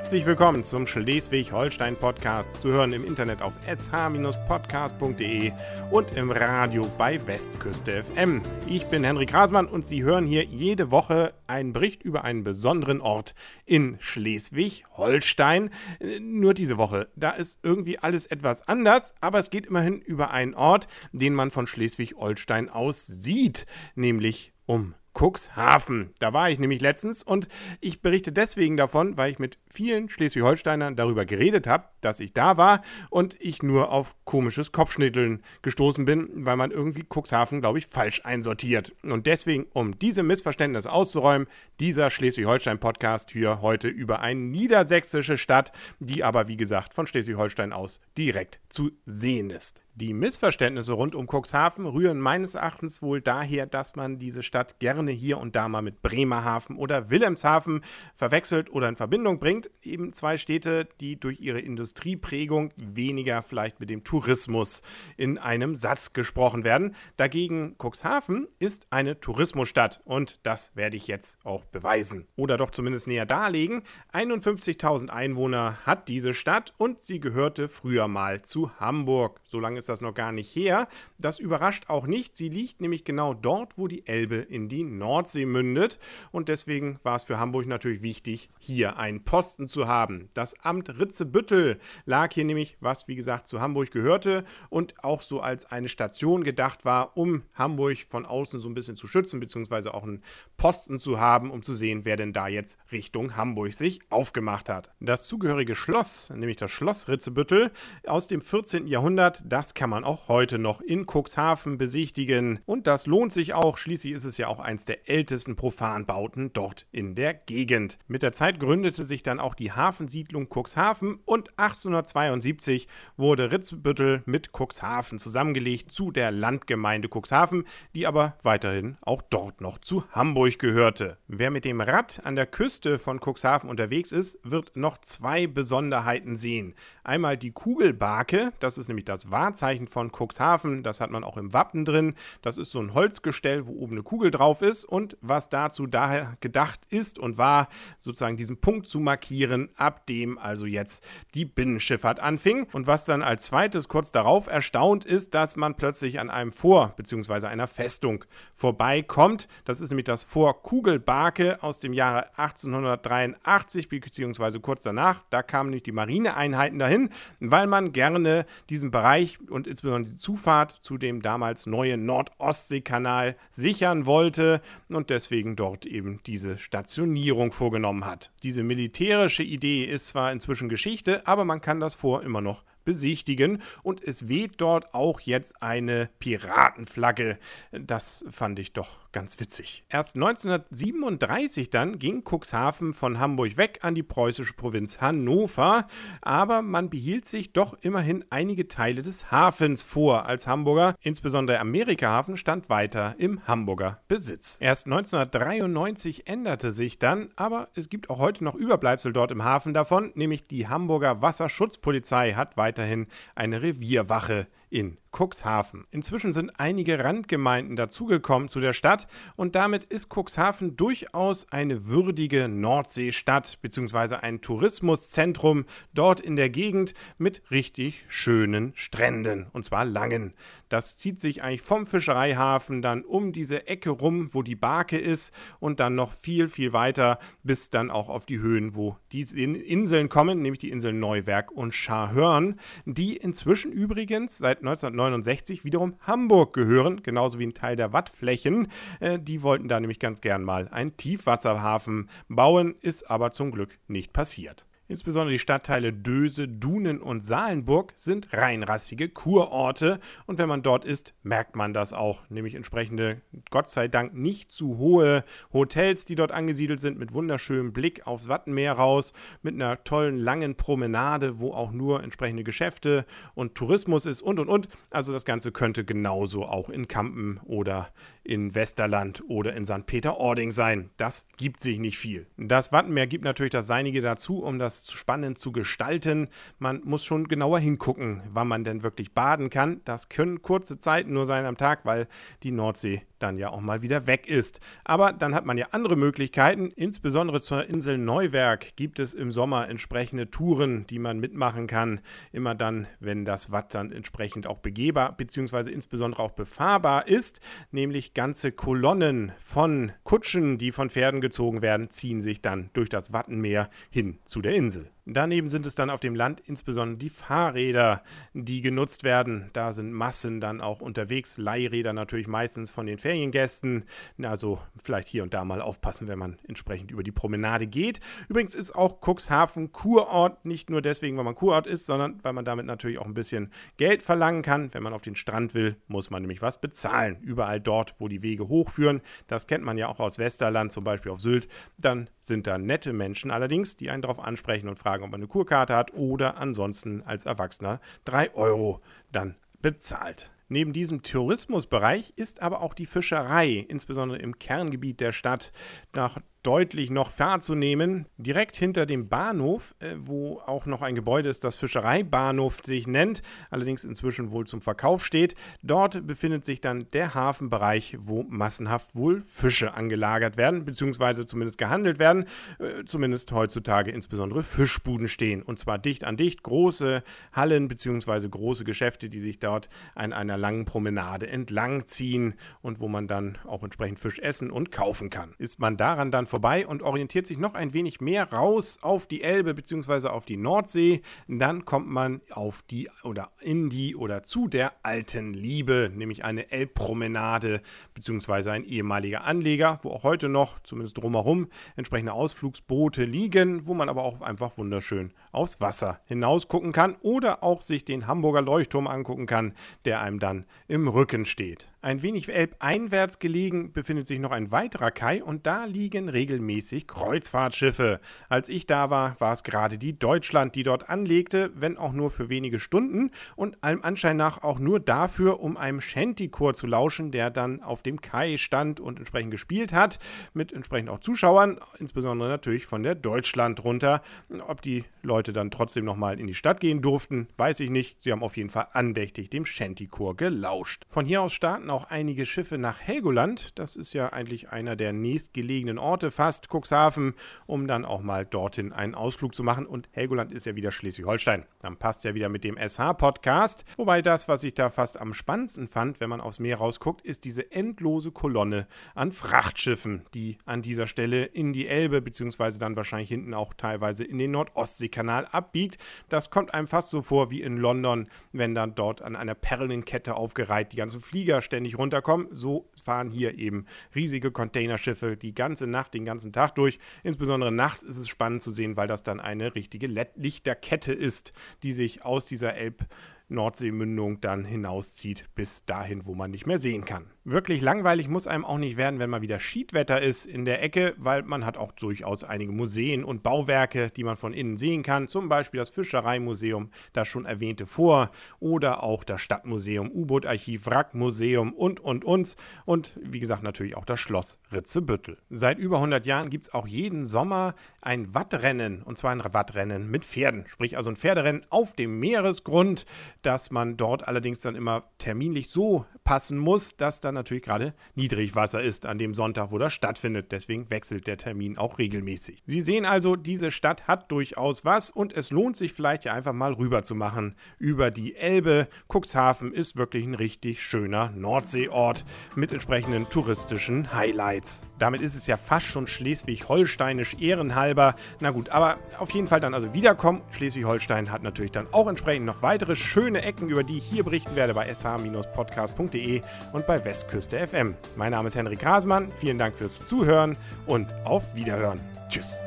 Herzlich willkommen zum Schleswig-Holstein-Podcast, zu hören im Internet auf sh-podcast.de und im Radio bei Westküste FM. Ich bin Henrik Rasmann und Sie hören hier jede Woche einen Bericht über einen besonderen Ort in Schleswig-Holstein. Nur diese Woche, da ist irgendwie alles etwas anders, aber es geht immerhin über einen Ort, den man von Schleswig-Holstein aus sieht, nämlich um Cuxhaven. Da war ich nämlich letztens und ich berichte deswegen davon, weil ich mit vielen Schleswig-Holsteinern darüber geredet habe, dass ich da war und ich nur auf komisches Kopfschnitteln gestoßen bin, weil man irgendwie Cuxhaven, glaube ich, falsch einsortiert. Und deswegen, um diese Missverständnisse auszuräumen, dieser Schleswig-Holstein-Podcast hier heute über eine niedersächsische Stadt, die aber, wie gesagt, von Schleswig-Holstein aus direkt zu sehen ist. Die Missverständnisse rund um Cuxhaven rühren meines Erachtens wohl daher, dass man diese Stadt gerne hier und da mal mit Bremerhaven oder Wilhelmshaven verwechselt oder in Verbindung bringt. Eben zwei Städte, die durch ihre Industrieprägung weniger vielleicht mit dem Tourismus in einem Satz gesprochen werden. Dagegen Cuxhaven ist eine Tourismusstadt und das werde ich jetzt auch beweisen. Oder doch zumindest näher darlegen. 51.000 Einwohner hat diese Stadt und sie gehörte früher mal zu Hamburg. So lange ist das noch gar nicht her. Das überrascht auch nicht. Sie liegt nämlich genau dort, wo die Elbe in die Nordsee mündet. Und deswegen war es für Hamburg natürlich wichtig, hier einen Posten zu haben. Das Amt Ritzebüttel lag hier nämlich, was wie gesagt zu Hamburg gehörte und auch so als eine Station gedacht war, um Hamburg von außen so ein bisschen zu schützen, beziehungsweise auch einen Posten zu haben, um zu sehen, wer denn da jetzt Richtung Hamburg sich aufgemacht hat. Das zugehörige Schloss, nämlich das Schloss Ritzebüttel aus dem 14. Jahrhundert, das kann man auch heute noch in Cuxhaven besichtigen. Und das lohnt sich auch. Schließlich ist es ja auch eins der ältesten Profanbauten dort in der Gegend. Mit der Zeit gründete sich dann auch die Hafensiedlung Cuxhaven und 1872 wurde Ritzbüttel mit Cuxhaven zusammengelegt zu der Landgemeinde Cuxhaven, die aber weiterhin auch dort noch zu Hamburg gehörte. Wer mit dem Rad an der Küste von Cuxhaven unterwegs ist, wird noch zwei Besonderheiten sehen. Einmal die Kugelbarke, das ist nämlich das Wahrzeichen von Cuxhaven, das hat man auch im Wappen drin. Das ist so ein Holzgestell, wo oben eine Kugel drauf ist und was dazu daher gedacht ist und war, sozusagen diesen Punkt zu markieren, ab dem also jetzt die Binnenschifffahrt anfing. Und was dann als zweites kurz darauf erstaunt ist, dass man plötzlich an einem Vor- bzw. einer Festung vorbeikommt. Das ist nämlich das Fort Kugelbarke aus dem Jahre 1883 bzw. kurz danach. Da kamen nämlich die Marineeinheiten dahin, weil man gerne diesen Bereich und insbesondere die Zufahrt zu dem damals neuen Nordostseekanal sichern wollte und deswegen dort eben diese Stationierung vorgenommen hat. Diese militärische Idee ist zwar inzwischen Geschichte, aber man kann das vor immer noch besichtigen und es weht dort auch jetzt eine Piratenflagge. Das fand ich doch ganz witzig. Erst 1937 dann ging Cuxhaven von Hamburg weg an die preußische Provinz Hannover, aber man behielt sich doch immerhin einige Teile des Hafens vor als Hamburger, insbesondere der Amerikahafen stand weiter im Hamburger Besitz. Erst 1993 änderte sich dann, aber es gibt auch heute noch Überbleibsel dort im Hafen davon, nämlich die Hamburger Wasserschutzpolizei hat weiterhin eine Revierwache in Cuxhaven. Inzwischen sind einige Randgemeinden dazugekommen zu der Stadt und damit ist Cuxhaven durchaus eine würdige Nordseestadt bzw. ein Tourismuszentrum dort in der Gegend mit richtig schönen Stränden und zwar langen. Das zieht sich eigentlich vom Fischereihafen dann um diese Ecke rum, wo die Barke ist und dann noch viel, viel weiter bis dann auch auf die Höhen, wo die Inseln kommen, nämlich die Inseln Neuwerk und Scharhörn, die inzwischen übrigens seit 1969 wiederum Hamburg gehören, genauso wie ein Teil der Wattflächen. Äh, die wollten da nämlich ganz gern mal einen Tiefwasserhafen bauen, ist aber zum Glück nicht passiert. Insbesondere die Stadtteile Döse, Dunen und Salenburg sind reinrassige Kurorte und wenn man dort ist, merkt man das auch, nämlich entsprechende, Gott sei Dank nicht zu hohe Hotels, die dort angesiedelt sind, mit wunderschönem Blick aufs Wattenmeer raus, mit einer tollen langen Promenade, wo auch nur entsprechende Geschäfte und Tourismus ist und und und. Also das Ganze könnte genauso auch in Kampen oder in Westerland oder in St. Peter-Ording sein. Das gibt sich nicht viel. Das Wattenmeer gibt natürlich das Seinige dazu, um das spannend zu gestalten. Man muss schon genauer hingucken, wann man denn wirklich baden kann. Das können kurze Zeiten nur sein am Tag, weil die Nordsee dann ja auch mal wieder weg ist. Aber dann hat man ja andere Möglichkeiten. Insbesondere zur Insel Neuwerk gibt es im Sommer entsprechende Touren, die man mitmachen kann. Immer dann, wenn das Watt dann entsprechend auch begehbar bzw. insbesondere auch befahrbar ist. Nämlich ganze Kolonnen von Kutschen, die von Pferden gezogen werden, ziehen sich dann durch das Wattenmeer hin zu der Insel. 子，Daneben sind es dann auf dem Land insbesondere die Fahrräder, die genutzt werden. Da sind Massen dann auch unterwegs. Leihräder natürlich meistens von den Feriengästen. Also vielleicht hier und da mal aufpassen, wenn man entsprechend über die Promenade geht. Übrigens ist auch Cuxhaven Kurort nicht nur deswegen, weil man Kurort ist, sondern weil man damit natürlich auch ein bisschen Geld verlangen kann. Wenn man auf den Strand will, muss man nämlich was bezahlen. Überall dort, wo die Wege hochführen. Das kennt man ja auch aus Westerland, zum Beispiel auf Sylt. Dann sind da nette Menschen allerdings, die einen darauf ansprechen und fragen, ob man eine Kurkarte hat oder ansonsten als Erwachsener 3 Euro dann bezahlt. Neben diesem Tourismusbereich ist aber auch die Fischerei, insbesondere im Kerngebiet der Stadt, nach deutlich noch wahrzunehmen. Direkt hinter dem Bahnhof, äh, wo auch noch ein Gebäude ist, das Fischereibahnhof sich nennt, allerdings inzwischen wohl zum Verkauf steht. Dort befindet sich dann der Hafenbereich, wo massenhaft wohl Fische angelagert werden, beziehungsweise zumindest gehandelt werden, äh, zumindest heutzutage insbesondere Fischbuden stehen. Und zwar dicht an dicht, große Hallen beziehungsweise große Geschäfte, die sich dort an einer langen Promenade entlang ziehen und wo man dann auch entsprechend Fisch essen und kaufen kann. Ist man daran dann vorbei und orientiert sich noch ein wenig mehr raus auf die Elbe bzw. auf die Nordsee. Dann kommt man auf die oder in die oder zu der alten Liebe, nämlich eine Elbpromenade bzw. ein ehemaliger Anleger, wo auch heute noch, zumindest drumherum, entsprechende Ausflugsboote liegen, wo man aber auch einfach wunderschön aufs Wasser hinaus gucken kann oder auch sich den Hamburger Leuchtturm angucken kann, der einem dann im Rücken steht. Ein wenig elbeinwärts gelegen befindet sich noch ein weiterer Kai und da liegen regelmäßig Kreuzfahrtschiffe. Als ich da war, war es gerade die Deutschland, die dort anlegte, wenn auch nur für wenige Stunden und allem Anschein nach auch nur dafür, um einem Shanty-Chor zu lauschen, der dann auf dem Kai stand und entsprechend gespielt hat, mit entsprechend auch Zuschauern, insbesondere natürlich von der Deutschland runter. Ob die Leute dann trotzdem nochmal in die Stadt gehen durften, weiß ich nicht. Sie haben auf jeden Fall andächtig dem Shanty-Chor gelauscht. Von hier aus starten auch einige Schiffe nach Helgoland. Das ist ja eigentlich einer der nächstgelegenen Orte, fast Cuxhaven, um dann auch mal dorthin einen Ausflug zu machen. Und Helgoland ist ja wieder Schleswig-Holstein. Dann passt ja wieder mit dem SH-Podcast. Wobei das, was ich da fast am spannendsten fand, wenn man aufs Meer rausguckt, ist diese endlose Kolonne an Frachtschiffen, die an dieser Stelle in die Elbe, beziehungsweise dann wahrscheinlich hinten auch teilweise in den Nordostseekanal abbiegt. Das kommt einem fast so vor wie in London, wenn dann dort an einer Perlenkette aufgereiht die ganzen Flieger ständig nicht runterkommen. So fahren hier eben riesige Containerschiffe die ganze Nacht, den ganzen Tag durch. Insbesondere nachts ist es spannend zu sehen, weil das dann eine richtige Lichterkette ist, die sich aus dieser Elb Nordseemündung dann hinauszieht bis dahin, wo man nicht mehr sehen kann. Wirklich langweilig muss einem auch nicht werden, wenn mal wieder Schiedwetter ist in der Ecke, weil man hat auch durchaus einige Museen und Bauwerke, die man von innen sehen kann. Zum Beispiel das Fischereimuseum, das schon erwähnte vor, oder auch das Stadtmuseum, U-Boot-Archiv, Wrackmuseum und, und, und. Und wie gesagt, natürlich auch das Schloss Ritzebüttel. Seit über 100 Jahren gibt es auch jeden Sommer ein Wattrennen, und zwar ein Wattrennen mit Pferden. Sprich also ein Pferderennen auf dem Meeresgrund, dass man dort allerdings dann immer terminlich so passen muss, dass dann dann natürlich gerade Niedrigwasser ist an dem Sonntag, wo das stattfindet. Deswegen wechselt der Termin auch regelmäßig. Sie sehen also, diese Stadt hat durchaus was und es lohnt sich vielleicht ja einfach mal rüber zu machen über die Elbe. Cuxhaven ist wirklich ein richtig schöner Nordseeort mit entsprechenden touristischen Highlights. Damit ist es ja fast schon schleswig-holsteinisch ehrenhalber. Na gut, aber auf jeden Fall dann also wiederkommen. Schleswig-Holstein hat natürlich dann auch entsprechend noch weitere schöne Ecken, über die ich hier berichten werde bei sh-podcast.de und bei West Westküste FM. Mein Name ist Henrik Hasmann, vielen Dank fürs Zuhören und auf Wiederhören. Tschüss.